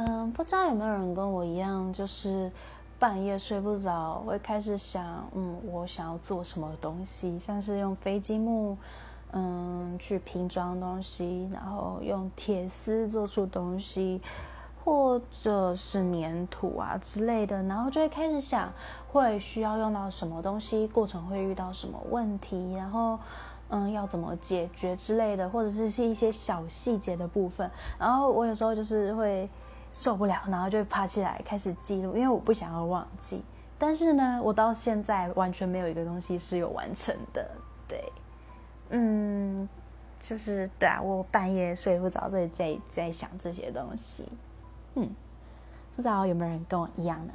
嗯，不知道有没有人跟我一样，就是半夜睡不着，会开始想，嗯，我想要做什么东西，像是用飞机木，嗯，去拼装东西，然后用铁丝做出东西，或者是粘土啊之类的，然后就会开始想，会需要用到什么东西，过程会遇到什么问题，然后。嗯，要怎么解决之类的，或者是是一些小细节的部分。然后我有时候就是会受不了，然后就爬起来开始记录，因为我不想要忘记。但是呢，我到现在完全没有一个东西是有完成的。对，嗯，就是对啊，我半夜睡不着，在在在想这些东西。嗯，不知道有没有人跟我一样呢？